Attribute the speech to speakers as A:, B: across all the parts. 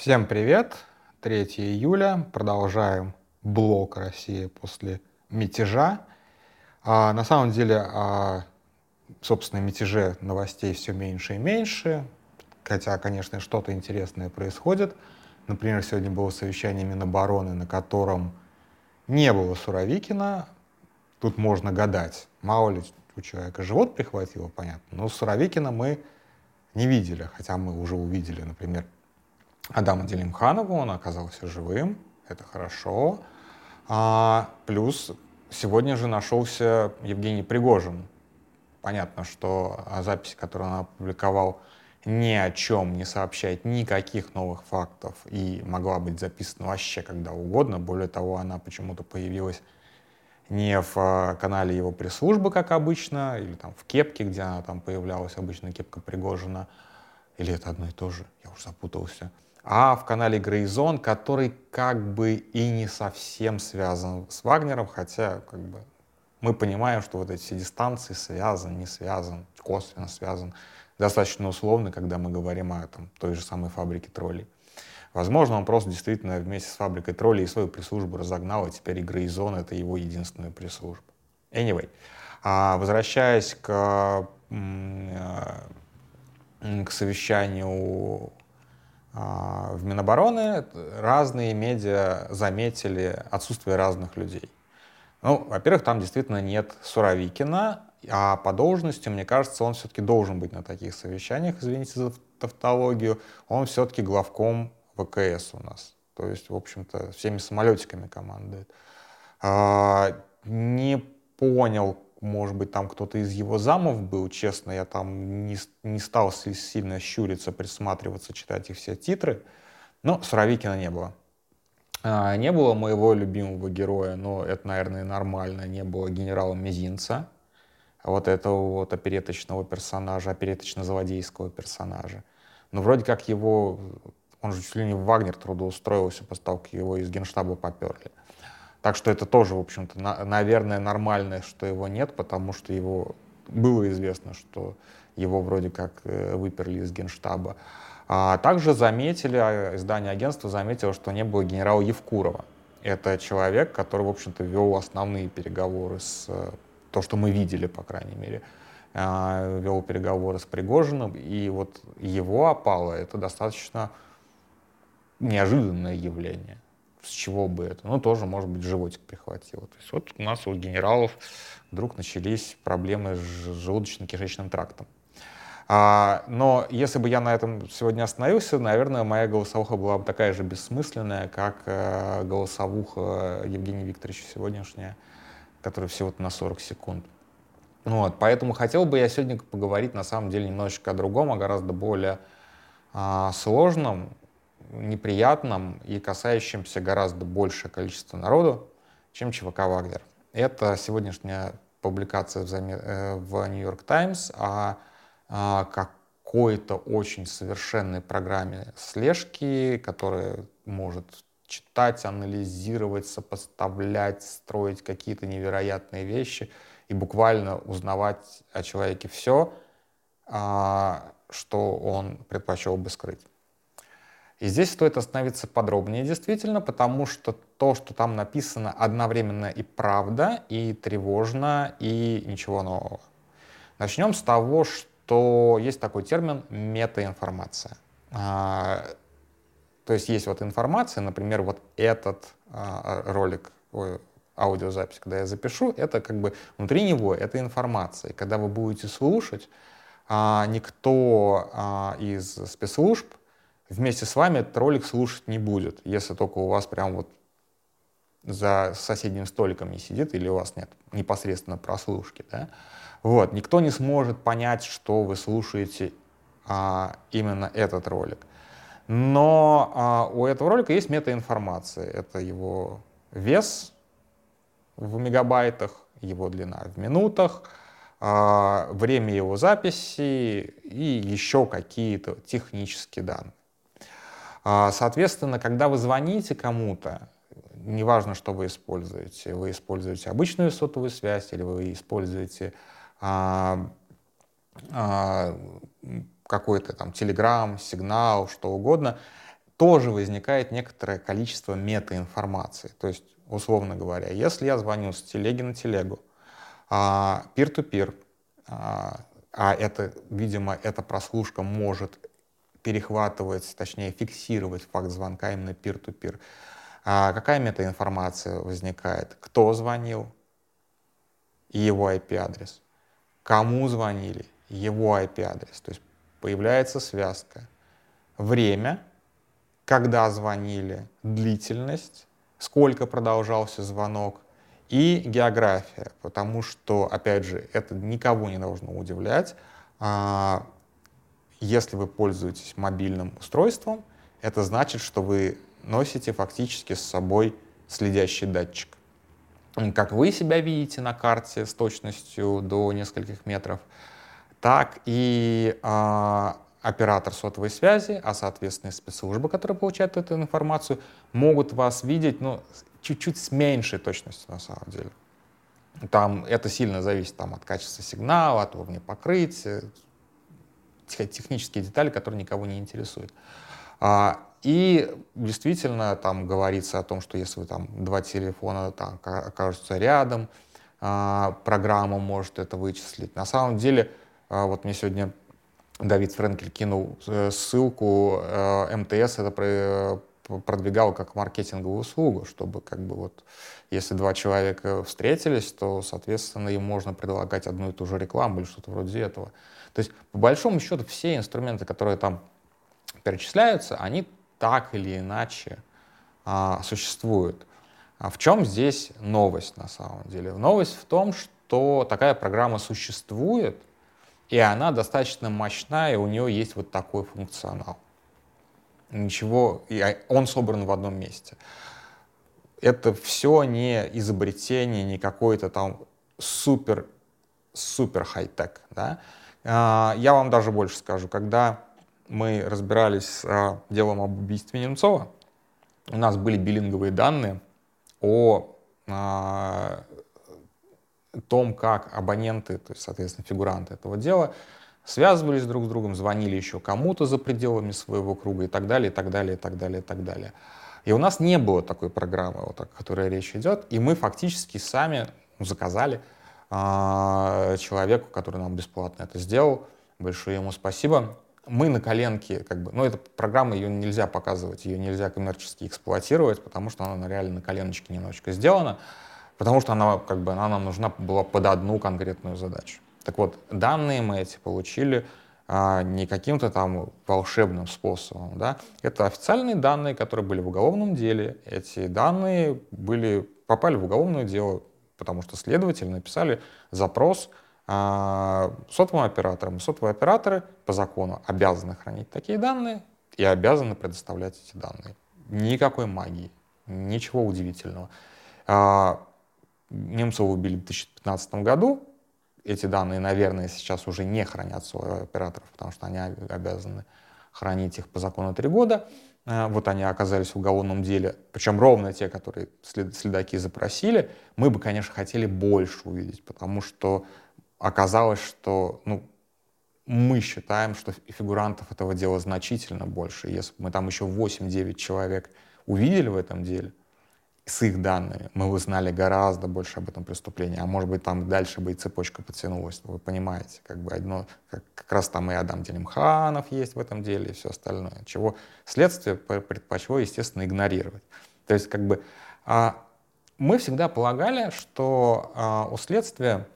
A: Всем привет! 3 июля. Продолжаем блок России после мятежа. А, на самом деле, о, собственно, мятеже новостей все меньше и меньше. Хотя, конечно, что-то интересное происходит. Например, сегодня было совещание Минобороны, на котором не было Суровикина. Тут можно гадать. Мало ли у человека живот прихватило, понятно. Но Суровикина мы не видели, хотя мы уже увидели, например, Адама Делимханову, он оказался живым, это хорошо. А, плюс сегодня же нашелся Евгений Пригожин. Понятно, что запись, которую он опубликовал, ни о чем не сообщает никаких новых фактов и могла быть записана вообще когда угодно. Более того, она почему-то появилась не в а, канале его пресс-службы, как обычно, или там в кепке, где она там появлялась, обычно кепка Пригожина, или это одно и то же, я уже запутался а в канале Грейзон, который как бы и не совсем связан с Вагнером, хотя как бы мы понимаем, что вот эти все дистанции связан, не связан, косвенно связан, достаточно условно, когда мы говорим о там, той же самой фабрике троллей. Возможно, он просто действительно вместе с фабрикой троллей свою пресс-службу разогнал, и теперь и Грейзон — это его единственная пресс-служба. Anyway, а возвращаясь к, э, к совещанию в Минобороны разные медиа заметили отсутствие разных людей. Ну, во-первых, там действительно нет Суровикина, а по должности, мне кажется, он все-таки должен быть на таких совещаниях, извините за тавтологию, он все-таки главком ВКС у нас. То есть, в общем-то, всеми самолетиками командует. А, не понял, может быть, там кто-то из его замов был, честно, я там не, не стал сильно щуриться, присматриваться, читать их все титры, но Суровикина не было. А, не было моего любимого героя, но это, наверное, нормально, не было генерала Мизинца, вот этого вот опереточного персонажа, опереточно-злодейского персонажа. Но вроде как его, он же чуть ли не в Вагнер трудоустроился как его из генштаба поперли. Так что это тоже, в общем-то, на, наверное, нормально, что его нет, потому что его было известно, что его вроде как э, выперли из генштаба. А также заметили, а, издание агентства заметило, что не было генерала Евкурова. Это человек, который, в общем-то, вел основные переговоры с э, то, что мы видели, по крайней мере, а, вел переговоры с Пригожиным, и вот его опало — это достаточно неожиданное явление с чего бы это? Ну, тоже, может быть, животик прихватило. То есть вот у нас у генералов вдруг начались проблемы с желудочно-кишечным трактом. А, но если бы я на этом сегодня остановился, наверное, моя голосовуха была бы такая же бессмысленная, как э, голосовуха Евгения Викторовича сегодняшняя, которая всего-то на 40 секунд. Вот, поэтому хотел бы я сегодня поговорить на самом деле немножечко о другом, о гораздо более а, сложном неприятном и касающемся гораздо большее количество народу, чем ЧВК «Вагнер». Это сегодняшняя публикация в «Нью-Йорк Таймс» о какой-то очень совершенной программе слежки, которая может читать, анализировать, сопоставлять, строить какие-то невероятные вещи и буквально узнавать о человеке все, а, что он предпочел бы скрыть. И здесь стоит остановиться подробнее, действительно, потому что то, что там написано, одновременно и правда, и тревожно, и ничего нового. Начнем с того, что есть такой термин метаинформация. А, то есть есть вот информация, например, вот этот а, ролик, ой, аудиозапись, когда я запишу, это как бы внутри него, это информация. И когда вы будете слушать, а, никто из спецслужб вместе с вами этот ролик слушать не будет, если только у вас прям вот за соседним столиком не сидит или у вас нет непосредственно прослушки. Да? Вот, никто не сможет понять, что вы слушаете а, именно этот ролик. Но а, у этого ролика есть метаинформация. Это его вес в мегабайтах, его длина в минутах, а, время его записи и еще какие-то технические данные. А, соответственно, когда вы звоните кому-то, неважно, что вы используете, вы используете обычную сотовую связь или вы используете а, а, какой-то там телеграм, сигнал, что угодно, тоже возникает некоторое количество метаинформации. То есть, условно говоря, если я звоню с телеги на телегу, а, peer-to-peer, а, а это, видимо, эта прослушка может перехватывать, точнее фиксировать факт звонка именно peer-to-peer. А какая метаинформация возникает? Кто звонил? И его IP-адрес. Кому звонили? Его IP-адрес. То есть появляется связка. Время, когда звонили, длительность, сколько продолжался звонок и география, потому что, опять же, это никого не должно удивлять. Если вы пользуетесь мобильным устройством, это значит, что вы носите фактически с собой следящий датчик. Как вы себя видите на карте с точностью до нескольких метров, так и э, оператор сотовой связи, а соответственно спецслужбы, которые получают эту информацию, могут вас видеть ну, чуть-чуть с меньшей точностью на самом деле. Там это сильно зависит там, от качества сигнала, от уровня покрытия, технические детали, которые никого не интересуют. А, и действительно там говорится о том, что если там два телефона там, окажутся рядом, а, программа может это вычислить. На самом деле, а, вот мне сегодня Давид Френкель кинул э, ссылку, э, МТС это продвигал как маркетинговую услугу, чтобы как бы вот если два человека встретились, то, соответственно, им можно предлагать одну и ту же рекламу или что-то вроде этого. То есть, по большому счету, все инструменты, которые там перечисляются, они так или иначе а, существуют. А в чем здесь новость на самом деле? Новость в том, что такая программа существует, и она достаточно мощная, и у нее есть вот такой функционал. Ничего, и он собран в одном месте. Это все не изобретение, не какой-то там супер, супер хай-тек. Да? А, я вам даже больше скажу, когда мы разбирались с а, делом об убийстве Немцова, у нас были биллинговые данные о а, том, как абоненты, то есть, соответственно, фигуранты этого дела, связывались друг с другом, звонили еще кому-то за пределами своего круга и так далее, и так далее, и так далее, и так далее. И у нас не было такой программы, вот, о которой речь идет, и мы фактически сами заказали э, человеку, который нам бесплатно это сделал. Большое ему спасибо. Мы на коленке, как бы, ну, эта программа, ее нельзя показывать, ее нельзя коммерчески эксплуатировать, потому что она реально на коленочке немножечко сделана, потому что она, как бы, она нам нужна была под одну конкретную задачу. Так вот, данные мы эти получили а, не каким-то там волшебным способом. Да? Это официальные данные, которые были в уголовном деле. Эти данные были, попали в уголовное дело потому что следователи написали запрос э, сотовым операторам. Сотовые операторы по закону обязаны хранить такие данные и обязаны предоставлять эти данные. Никакой магии, ничего удивительного. Э, Немцова убили в 2015 году. Эти данные, наверное, сейчас уже не хранятся у операторов, потому что они обязаны хранить их по закону три года. А, вот они оказались в уголовном деле, причем ровно те, которые следаки запросили, мы бы, конечно, хотели больше увидеть, потому что оказалось, что ну, мы считаем, что фигурантов этого дела значительно больше. Если бы мы там еще 8-9 человек увидели в этом деле, с их данными, мы бы знали гораздо больше об этом преступлении. А может быть, там дальше бы и цепочка потянулась. Вы понимаете, как бы одно, как, как раз там и Адам Делимханов есть в этом деле и все остальное, чего следствие предпочло, естественно, игнорировать. То есть, как бы, а, мы всегда полагали, что а, у следствия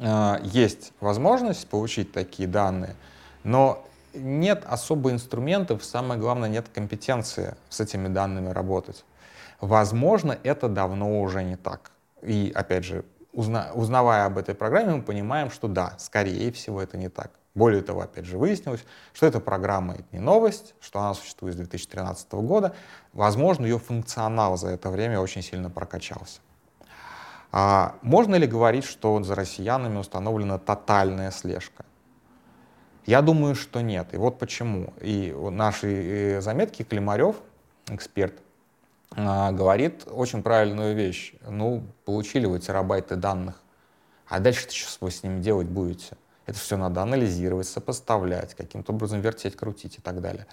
A: а, есть возможность получить такие данные, но нет особо инструментов, самое главное, нет компетенции с этими данными работать. Возможно, это давно уже не так. И, опять же, узна, узнавая об этой программе, мы понимаем, что да, скорее всего, это не так. Более того, опять же, выяснилось, что эта программа — это не новость, что она существует с 2013 года. Возможно, ее функционал за это время очень сильно прокачался. А можно ли говорить, что за россиянами установлена тотальная слежка? Я думаю, что нет. И вот почему. И наши э, заметки Климарев, эксперт, говорит очень правильную вещь. Ну, получили вы терабайты данных, а дальше что вы с ними делать будете? Это все надо анализировать, сопоставлять, каким-то образом вертеть, крутить и так далее.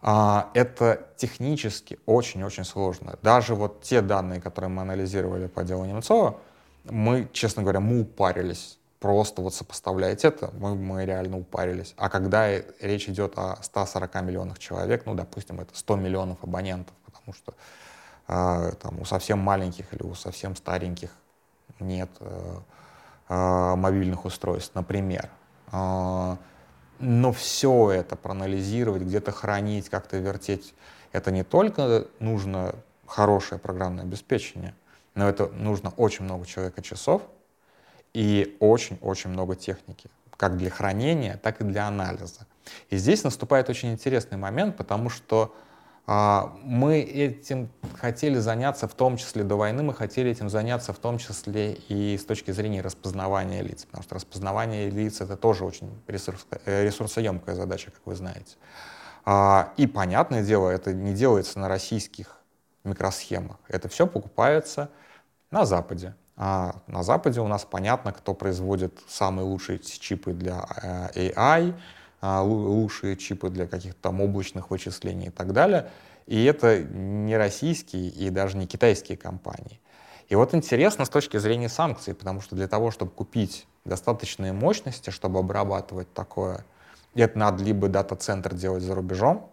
A: А, это технически очень-очень сложно. Даже вот те данные, которые мы анализировали по делу Немцова, мы, честно говоря, мы упарились. Просто вот сопоставлять это, мы, мы реально упарились. А когда речь идет о 140 миллионах человек, ну, допустим, это 100 миллионов абонентов, потому что э, там, у совсем маленьких или у совсем стареньких нет э, э, мобильных устройств, например. Э, но все это проанализировать, где-то хранить, как-то вертеть, это не только нужно хорошее программное обеспечение, но это нужно очень много человека часов и очень-очень много техники, как для хранения, так и для анализа. И здесь наступает очень интересный момент, потому что мы этим хотели заняться в том числе до войны, мы хотели этим заняться в том числе и с точки зрения распознавания лиц, потому что распознавание лиц — это тоже очень э, ресурсоемкая задача, как вы знаете. А, и, понятное дело, это не делается на российских микросхемах. Это все покупается на Западе. А на Западе у нас понятно, кто производит самые лучшие чипы для э, AI, а, лучшие чипы для каких-то там облачных вычислений и так далее. И это не российские и даже не китайские компании. И вот интересно с точки зрения санкций, потому что для того, чтобы купить достаточные мощности, чтобы обрабатывать такое, это надо либо дата-центр делать за рубежом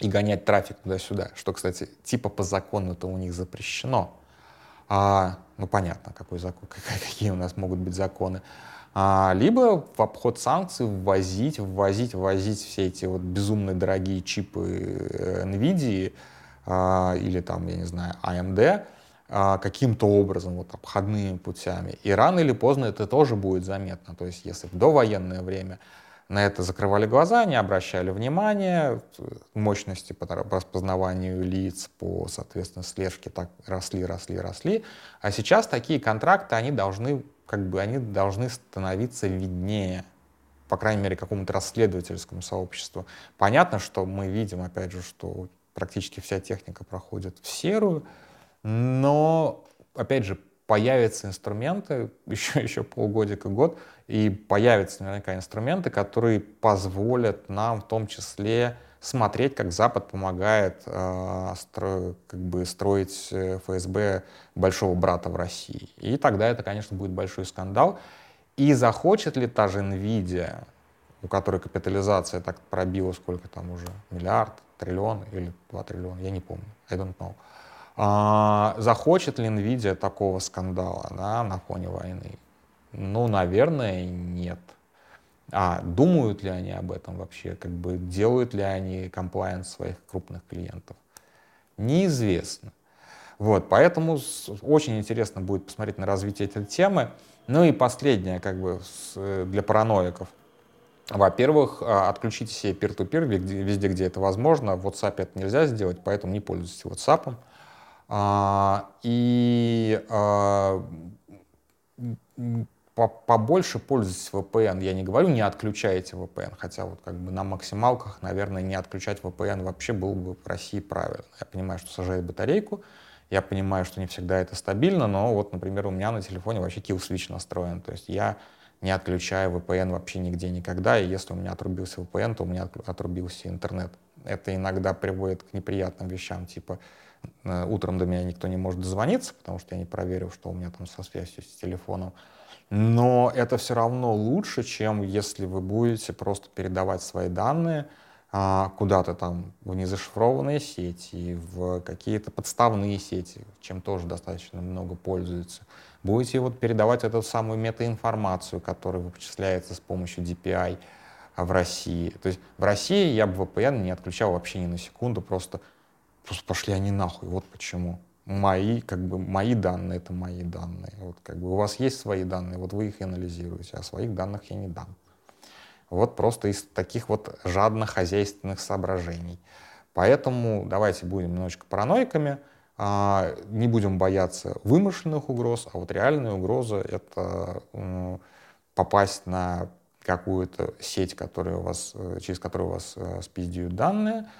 A: и гонять трафик туда-сюда, что, кстати, типа по закону это у них запрещено. А, ну, понятно, какой закон, какие у нас могут быть законы а, либо в обход санкций ввозить, ввозить, ввозить все эти вот безумно дорогие чипы э, NVIDIA а, или там, я не знаю, AMD а, каким-то образом, вот обходными путями. И рано или поздно это тоже будет заметно. То есть если в довоенное время на это закрывали глаза, не обращали внимания, мощности по распознаванию лиц, по, соответственно, слежке так росли, росли, росли. А сейчас такие контракты, они должны как бы они должны становиться виднее, по крайней мере, какому-то расследовательскому сообществу. Понятно, что мы видим, опять же, что практически вся техника проходит в серую, но, опять же, появятся инструменты, еще, еще полгодика, год, и появятся наверняка инструменты, которые позволят нам в том числе смотреть, как Запад помогает э, стро, как бы строить э, ФСБ большого брата в России. И тогда это, конечно, будет большой скандал. И захочет ли та же NVIDIA, у которой капитализация так пробила сколько там уже, миллиард, триллион или два триллиона, я не помню, I don't know. А, захочет ли NVIDIA такого скандала да, на фоне войны? Ну, наверное, нет. А думают ли они об этом вообще? Как бы делают ли они комплайенс своих крупных клиентов? Неизвестно. Вот, поэтому очень интересно будет посмотреть на развитие этой темы. Ну и последнее, как бы, для параноиков. Во-первых, а, отключите себе peer-to-peer везде, где это возможно. В WhatsApp это нельзя сделать, поэтому не пользуйтесь WhatsApp. А, и а, побольше пользуйтесь VPN. Я не говорю, не отключайте VPN, хотя вот как бы на максималках, наверное, не отключать VPN вообще было бы в России правильно. Я понимаю, что сажает батарейку, я понимаю, что не всегда это стабильно, но вот, например, у меня на телефоне вообще kill switch настроен, то есть я не отключаю VPN вообще нигде никогда, и если у меня отрубился VPN, то у меня отрубился интернет. Это иногда приводит к неприятным вещам, типа э, утром до меня никто не может дозвониться, потому что я не проверил, что у меня там со связью с телефоном. Но это все равно лучше, чем если вы будете просто передавать свои данные а, куда-то там в незашифрованные сети, в какие-то подставные сети, чем тоже достаточно много пользуются. Будете вот передавать эту самую метаинформацию, которая вычисляется с помощью DPI в России. То есть в России я бы VPN не отключал вообще ни на секунду, просто, просто пошли они нахуй, вот почему мои, как бы, мои данные — это мои данные. Вот, как бы, у вас есть свои данные, вот вы их анализируете, а своих данных я не дам. Вот просто из таких вот жадно-хозяйственных соображений. Поэтому давайте будем немножечко параноиками, а, не будем бояться вымышленных угроз, а вот реальная угроза — это попасть на какую-то сеть, которая у вас, э, через которую у вас э, спиздят данные —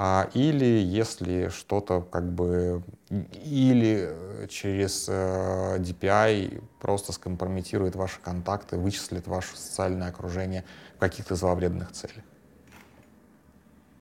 A: а, или если что-то как бы, или через э, DPI просто скомпрометирует ваши контакты, вычислит ваше социальное окружение в каких-то зловредных целях.